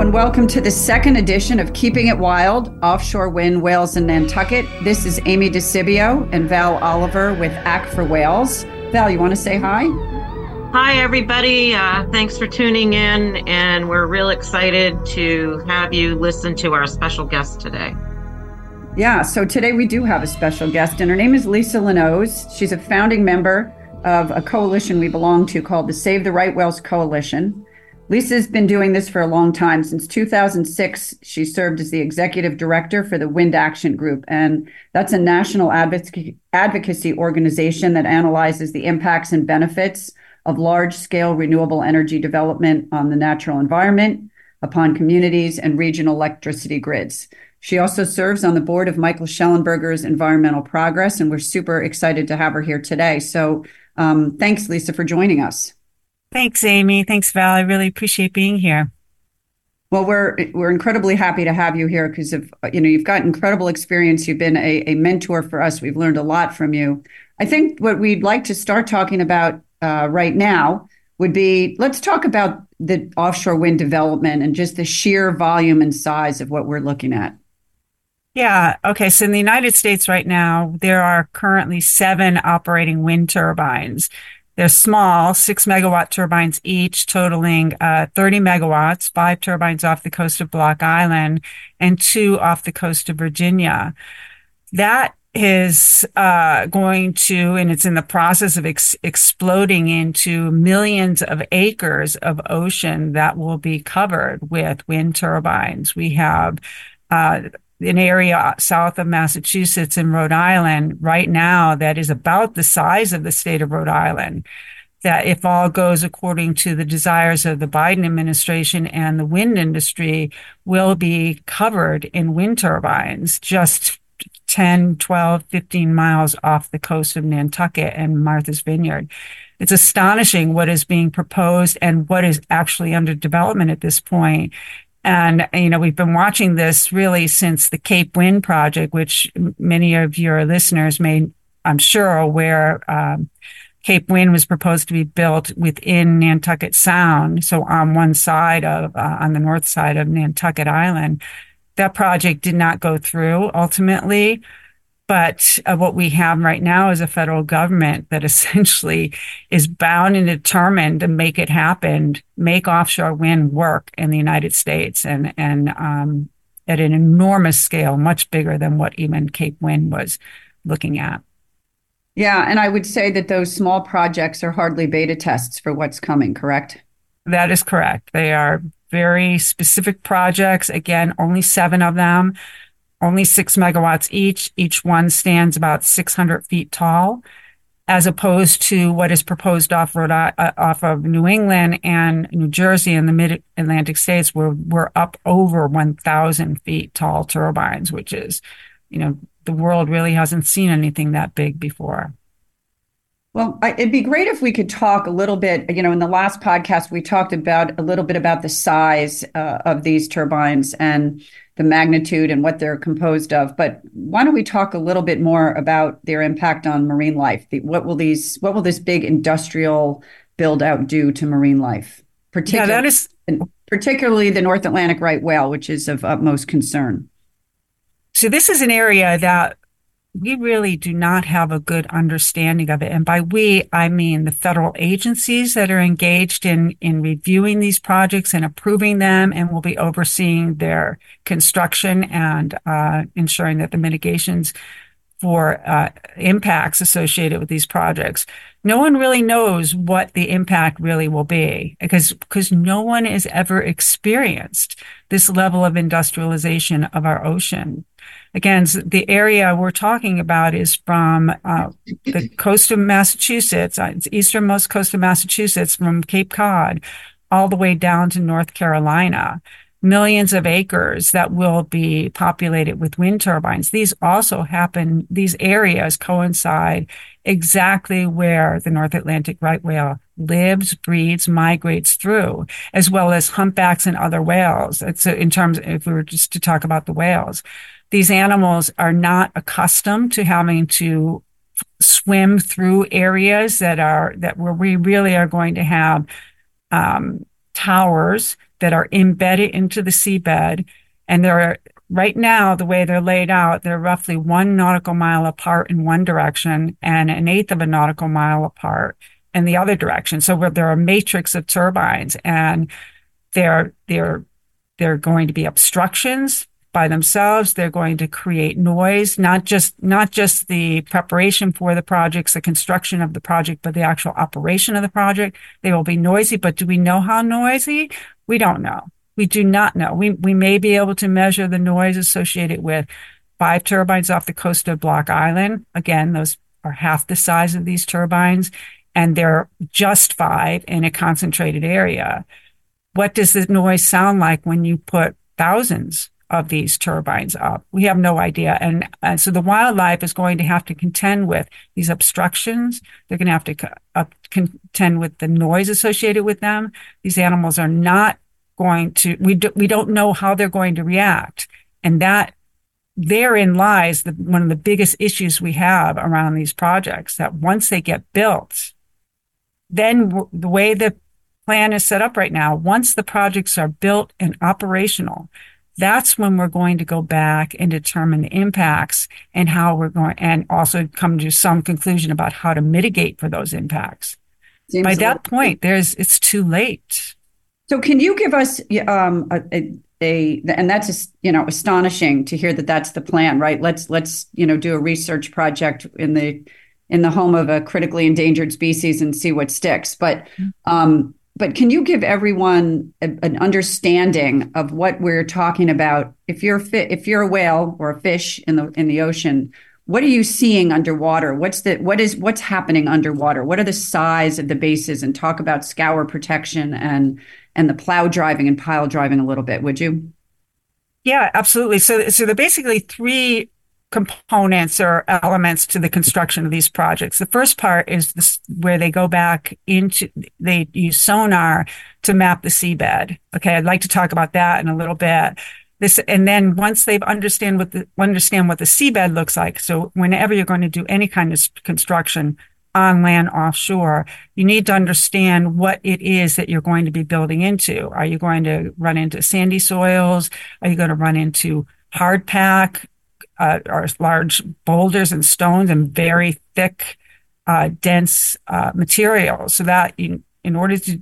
and welcome to the second edition of Keeping It Wild Offshore Wind Whales in Nantucket. This is Amy Di Sibio and Val Oliver with ACK for Whales. Val, you want to say hi? Hi, everybody. Uh, thanks for tuning in, and we're real excited to have you listen to our special guest today. Yeah, so today we do have a special guest, and her name is Lisa Linowes. She's a founding member of a coalition we belong to called the Save the Right Whales Coalition. Lisa's been doing this for a long time. Since 2006, she served as the executive director for the WindAction Group. And that's a national advocacy, organization that analyzes the impacts and benefits of large scale renewable energy development on the natural environment, upon communities, and regional electricity grids. She also serves on the board of Michael Shellenberger's Environmental Progress, and we're super excited to have her here today. So um, thanks, Lisa, for joining us. Thanks, Amy. Thanks, Val. I really appreciate being here. Well, we're we're incredibly happy to have you here because of you know you've got incredible experience. You've been a, a mentor for us. We've learned a lot from you. I think what we'd like to start talking about uh, right now would be let's talk about the offshore wind development and just the sheer volume and size of what we're looking at. Yeah. Okay. So in the United States right now, there are currently seven operating wind turbines. They're small, six megawatt turbines each, totaling uh, 30 megawatts, five turbines off the coast of Block Island and two off the coast of Virginia. That is uh, going to, and it's in the process of ex- exploding into millions of acres of ocean that will be covered with wind turbines. We have uh, an area south of Massachusetts and Rhode Island right now that is about the size of the state of Rhode Island. That if all goes according to the desires of the Biden administration and the wind industry will be covered in wind turbines just 10, 12, 15 miles off the coast of Nantucket and Martha's Vineyard. It's astonishing what is being proposed and what is actually under development at this point. And, you know, we've been watching this really since the Cape Wind project, which many of your listeners may, I'm sure, are aware. Um, Cape Wind was proposed to be built within Nantucket Sound. So on one side of, uh, on the north side of Nantucket Island. That project did not go through ultimately. But uh, what we have right now is a federal government that essentially is bound and determined to make it happen, make offshore wind work in the United States and, and, um, at an enormous scale, much bigger than what even Cape Wind was looking at. Yeah. And I would say that those small projects are hardly beta tests for what's coming, correct? That is correct. They are very specific projects. Again, only seven of them only six megawatts each. Each one stands about 600 feet tall, as opposed to what is proposed off Rhode uh, off of New England and New Jersey and the mid Atlantic states, where we're up over 1,000 feet tall turbines, which is, you know, the world really hasn't seen anything that big before. Well, I, it'd be great if we could talk a little bit. You know, in the last podcast, we talked about a little bit about the size uh, of these turbines and the magnitude and what they're composed of. But why don't we talk a little bit more about their impact on marine life? The, what will these? What will this big industrial build out do to marine life? Particularly, yeah, that is particularly the North Atlantic right whale, which is of utmost concern. So this is an area that we really do not have a good understanding of it. And by we, I mean the federal agencies that are engaged in, in reviewing these projects and approving them and will be overseeing their construction and uh, ensuring that the mitigations for uh, impacts associated with these projects. No one really knows what the impact really will be because, because no one has ever experienced this level of industrialization of our ocean. Again, the area we're talking about is from uh, the coast of Massachusetts, uh, easternmost coast of Massachusetts, from Cape Cod all the way down to North Carolina. Millions of acres that will be populated with wind turbines. These also happen, these areas coincide exactly where the North Atlantic right whale lives, breeds, migrates through, as well as humpbacks and other whales. It's in terms, if we were just to talk about the whales these animals are not accustomed to having to swim through areas that are that where we really are going to have um, towers that are embedded into the seabed. And they're right now, the way they're laid out, they're roughly one nautical mile apart in one direction and an eighth of a nautical mile apart in the other direction. So where there are matrix of turbines and they're, they're, they're going to be obstructions by themselves. They're going to create noise, not just, not just the preparation for the projects, the construction of the project, but the actual operation of the project. They will be noisy, but do we know how noisy? We don't know. We do not know. We, we may be able to measure the noise associated with five turbines off the coast of Block Island. Again, those are half the size of these turbines and they're just five in a concentrated area. What does the noise sound like when you put thousands of these turbines up? We have no idea. And, and so the wildlife is going to have to contend with these obstructions. They're going to have to uh, contend with the noise associated with them. These animals are not going to, we, do, we don't know how they're going to react. And that therein lies the, one of the biggest issues we have around these projects that once they get built, then w- the way the plan is set up right now, once the projects are built and operational, that's when we're going to go back and determine the impacts and how we're going and also come to some conclusion about how to mitigate for those impacts. Seems By that point, there's it's too late. So, can you give us um, a, a, a, and that's you know astonishing to hear that that's the plan, right? Let's let's you know do a research project in the in the home of a critically endangered species and see what sticks. But um, but can you give everyone a, an understanding of what we're talking about? If you're fi- if you're a whale or a fish in the in the ocean, what are you seeing underwater? What's the what is what's happening underwater? What are the size of the bases? And talk about scour protection and and the plow driving and pile driving a little bit, would you? Yeah, absolutely. So so there are basically three components or elements to the construction of these projects. The first part is this, where they go back into, they use sonar to map the seabed. Okay. I'd like to talk about that in a little bit. This, and then once they've understand what the, understand what the seabed looks like. So whenever you're going to do any kind of construction on land offshore, you need to understand what it is that you're going to be building into. Are you going to run into sandy soils? Are you going to run into hard pack? Uh, are large boulders and stones and very thick, uh, dense uh, materials. So that in, in order to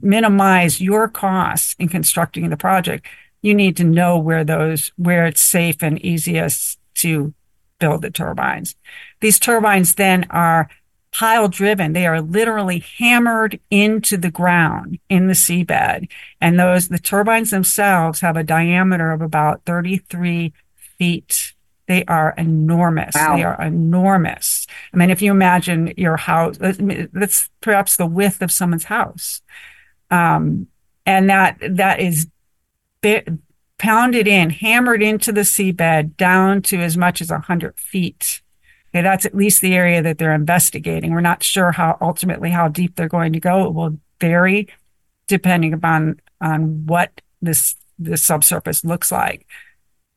minimize your costs in constructing the project, you need to know where those where it's safe and easiest to build the turbines. These turbines then are pile driven. They are literally hammered into the ground in the seabed. And those, the turbines themselves have a diameter of about 33 feet they are enormous. Wow. They are enormous. I mean, if you imagine your house, that's perhaps the width of someone's house. Um, and that, that is pounded in, hammered into the seabed down to as much as 100 feet. Okay, that's at least the area that they're investigating. We're not sure how ultimately how deep they're going to go. It will vary depending upon on what this the subsurface looks like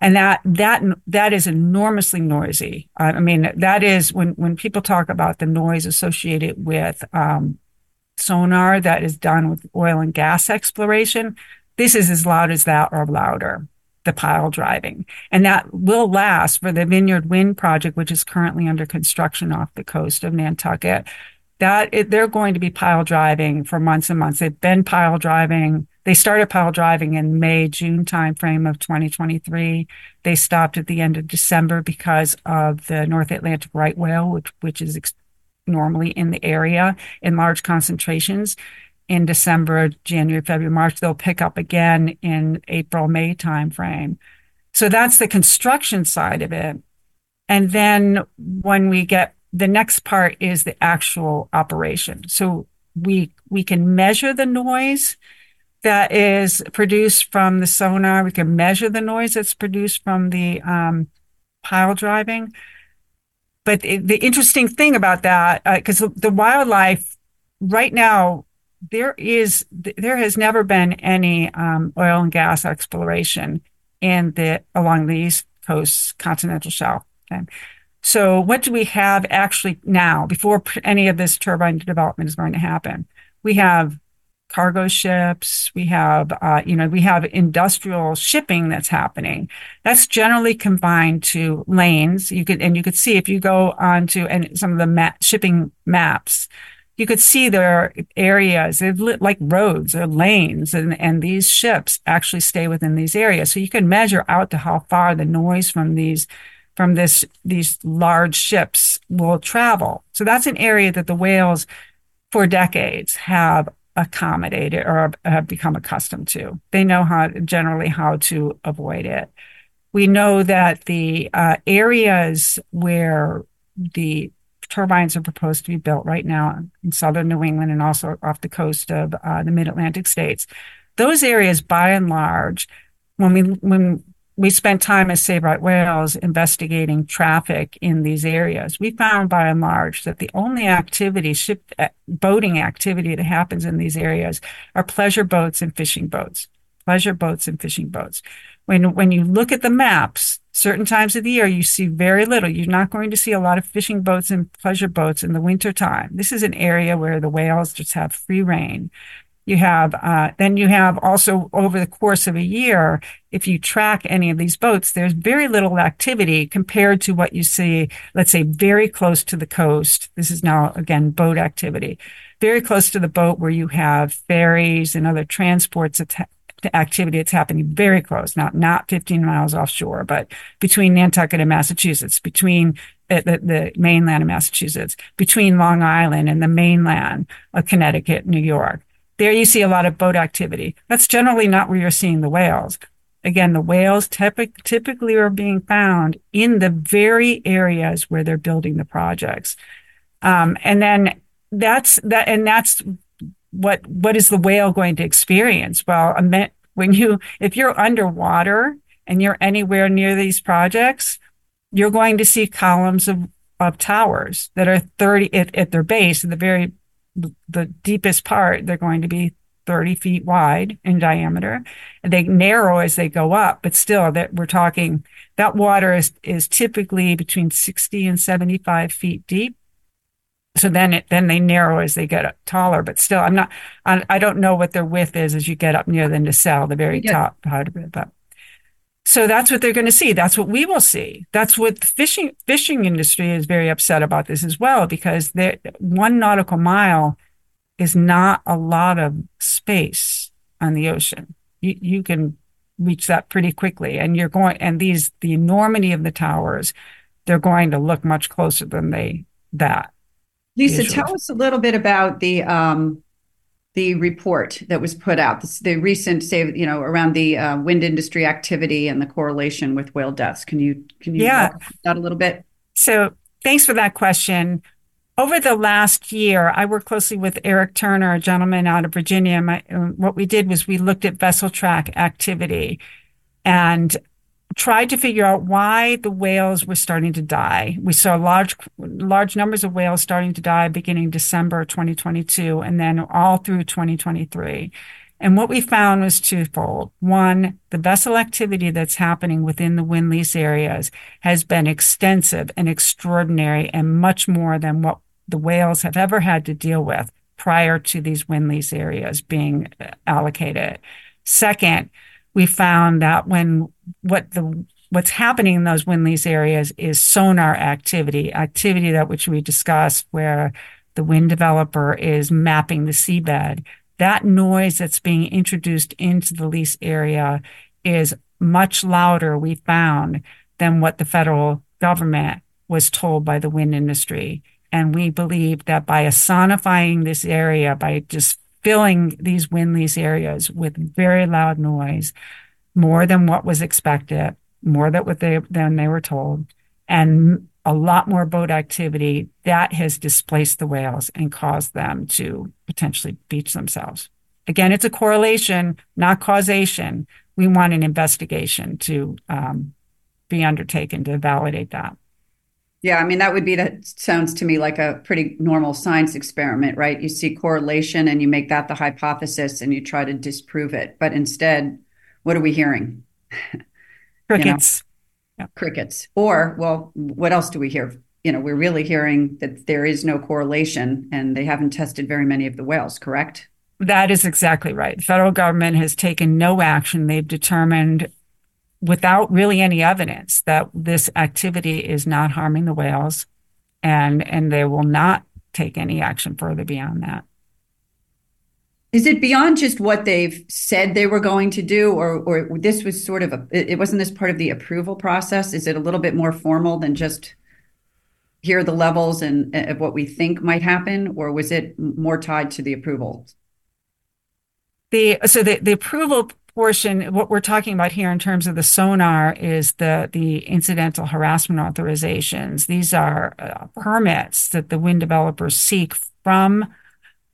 and that that that is enormously noisy. I mean, that is when when people talk about the noise associated with um, sonar that is done with oil and gas exploration. This is as loud as that or louder. The pile driving, and that will last for the Vineyard Wind project, which is currently under construction off the coast of Nantucket. That it, they're going to be pile driving for months and months. They've been pile driving they started pile driving in May, June timeframe of 2023. They stopped at the end of December because of the North Atlantic right whale, which, which is ex- normally in the area in large concentrations. In December, January, February, March, they'll pick up again in April, May timeframe. So that's the construction side of it. And then when we get the next part is the actual operation. So we we can measure the noise that is produced from the sonar. We can measure the noise that's produced from the um, pile driving. But the, the interesting thing about that, because uh, the wildlife right now, there is there has never been any um, oil and gas exploration in the along the east coast continental shelf. Okay. So what do we have actually now before any of this turbine development is going to happen? We have cargo ships. We have, uh, you know, we have industrial shipping that's happening. That's generally confined to lanes. You could, and you could see if you go onto and some of the shipping maps, you could see there are areas like roads or lanes and, and these ships actually stay within these areas. So you can measure out to how far the noise from these from this these large ships will travel. So that's an area that the whales for decades have accommodated or have become accustomed to. They know how generally how to avoid it. We know that the uh, areas where the turbines are proposed to be built right now in southern New England and also off the coast of uh, the Mid Atlantic states, those areas, by and large, when we when we spent time as Save Right Whales investigating traffic in these areas. We found by and large that the only activity, ship uh, boating activity that happens in these areas are pleasure boats and fishing boats. Pleasure boats and fishing boats. When, when you look at the maps, certain times of the year, you see very little. You're not going to see a lot of fishing boats and pleasure boats in the winter time. This is an area where the whales just have free reign. You have, uh, then you have also over the course of a year, if you track any of these boats, there's very little activity compared to what you see, let's say, very close to the coast. This is now, again, boat activity. Very close to the boat where you have ferries and other transports activity that's happening very close, not, not 15 miles offshore, but between Nantucket and Massachusetts, between the, the, the mainland of Massachusetts, between Long Island and the mainland of Connecticut, New York there you see a lot of boat activity. That's generally not where you're seeing the whales. Again, the whales typic, typically are being found in the very areas where they're building the projects. Um, and then that's that, and that's what, what is the whale going to experience? Well, when you, if you're underwater and you're anywhere near these projects, you're going to see columns of, of towers that are 30 at, at their base, at the very the deepest part, they're going to be 30 feet wide in diameter. And they narrow as they go up, but still that we're talking that water is, is typically between 60 and 75 feet deep. So then it, then they narrow as they get taller, but still I'm not, I, I don't know what their width is as you get up near the nacelle, the very yeah. top part of it, but so that's what they're going to see. That's what we will see. That's what the fishing fishing industry is very upset about this as well because one nautical mile is not a lot of space on the ocean. You you can reach that pretty quickly, and you're going and these the enormity of the towers, they're going to look much closer than they that. Lisa, usually. tell us a little bit about the um, the report that was put out, the, the recent, say, you know, around the uh, wind industry activity and the correlation with whale deaths. Can you can you yeah. that a little bit? So, thanks for that question. Over the last year, I worked closely with Eric Turner, a gentleman out of Virginia. My, what we did was we looked at vessel track activity, and tried to figure out why the whales were starting to die. We saw large, large numbers of whales starting to die beginning December 2022 and then all through 2023. And what we found was twofold. One, the vessel activity that's happening within the wind lease areas has been extensive and extraordinary and much more than what the whales have ever had to deal with prior to these wind lease areas being uh, allocated. Second, we found that when what the what's happening in those wind lease areas is sonar activity, activity that which we discussed where the wind developer is mapping the seabed. That noise that's being introduced into the lease area is much louder, we found, than what the federal government was told by the wind industry. And we believe that by sonifying this area, by just filling these wind lease areas with very loud noise, more than what was expected, more than what they than they were told, and a lot more boat activity that has displaced the whales and caused them to potentially beach themselves. Again, it's a correlation, not causation. We want an investigation to um, be undertaken to validate that. Yeah, I mean that would be that sounds to me like a pretty normal science experiment, right? You see correlation and you make that the hypothesis and you try to disprove it. But instead, what are we hearing? Crickets. you know, Crickets. Or, well, what else do we hear? You know, we're really hearing that there is no correlation and they haven't tested very many of the whales, correct? That is exactly right. The federal government has taken no action. They've determined without really any evidence that this activity is not harming the whales and and they will not take any action further beyond that. Is it beyond just what they've said they were going to do, or or this was sort of a it wasn't this part of the approval process? Is it a little bit more formal than just here are the levels and of what we think might happen, or was it more tied to the approval? The so the, the approval portion, what we're talking about here in terms of the sonar is the, the incidental harassment authorizations. These are uh, permits that the wind developers seek from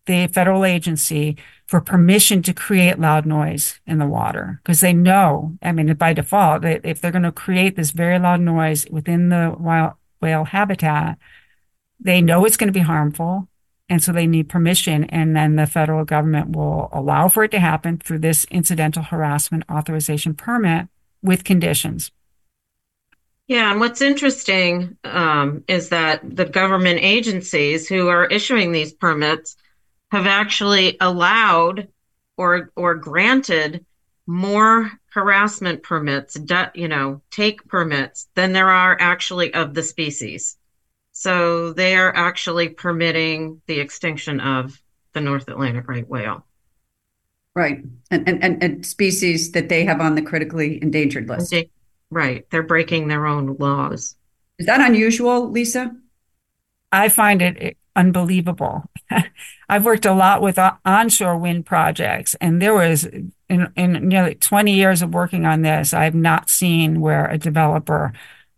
the federal agency for permission to create loud noise in the water because they know, I mean, by default, if they're going to create this very loud noise within the wild whale habitat, they know it's going to be harmful. And so they need permission. And then the federal government will allow for it to happen through this incidental harassment authorization permit with conditions. Yeah, and what's interesting um, is that the government agencies who are issuing these permits have actually allowed or or granted more harassment permits, you know, take permits than there are actually of the species. So they are actually permitting the extinction of the North Atlantic right whale. Right. And, and, and species that they have on the critically endangered list. Right. They're breaking their own laws. Is that unusual, Lisa? I find it unbelievable. I've worked a lot with onshore wind projects, and there was in, in nearly 20 years of working on this, I've not seen where a developer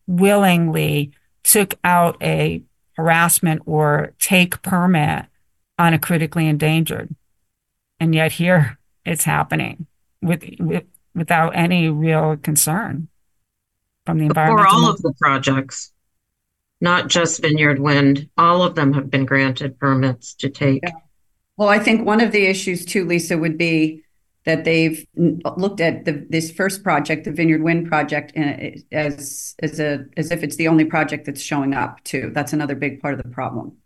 willingly took out a harassment or take permit on a critically endangered. And yet here it's happening with, with without any real concern from the environment. For all of the projects, not just Vineyard Wind, all of them have been granted permits to take. Yeah. Well, I think one of the issues too, Lisa, would be that they've looked at the, this first project, the Vineyard Wind project, as as a as if it's the only project that's showing up. Too, that's another big part of the problem,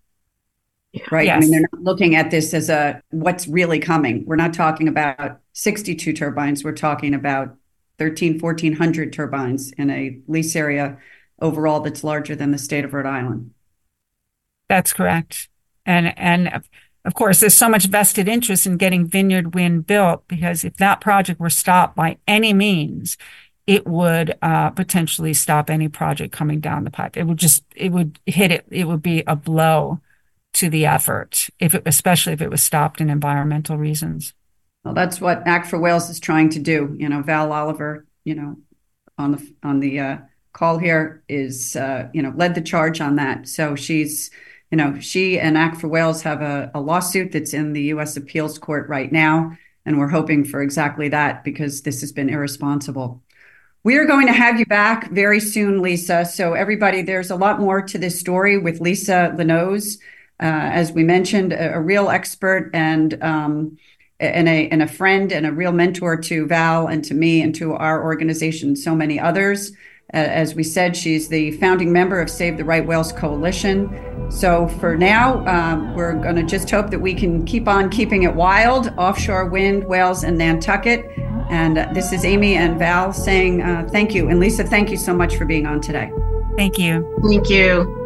right? Yes. I mean, they're not looking at this as a what's really coming. We're not talking about 62 turbines. We're talking about 13, 1400 turbines in a lease area overall that's larger than the state of Rhode Island. That's correct, and and of course, there's so much vested interest in getting Vineyard Wind built because if that project were stopped by any means, it would uh, potentially stop any project coming down the pipe. It would just, it would hit it. It would be a blow to the effort, if it, especially if it was stopped in environmental reasons. Well, that's what ACK for Whales is trying to do. You know, Val Oliver, you know, on the on the uh, call here is, uh, you know, led the charge on that. So she's you know, she and ACK for Whales have a, a lawsuit that's in the U.S. Appeals Court right now. And we're hoping for exactly that because this has been irresponsible. We are going to have you back very soon, Lisa. So, everybody, there's a lot more to this story with Lisa Linowes. Uh, as we mentioned, a, a real expert and um, and a and a friend and a real mentor to Val and to me and to our organization so many others. As we said, she's the founding member of Save the Right Whales Coalition. So for now, um, we're going to just hope that we can keep on keeping it wild, offshore wind, whales, and Nantucket. And uh, this is Amy and Val saying uh, thank you. And Lisa, thank you so much for being on today. Thank you. Thank you.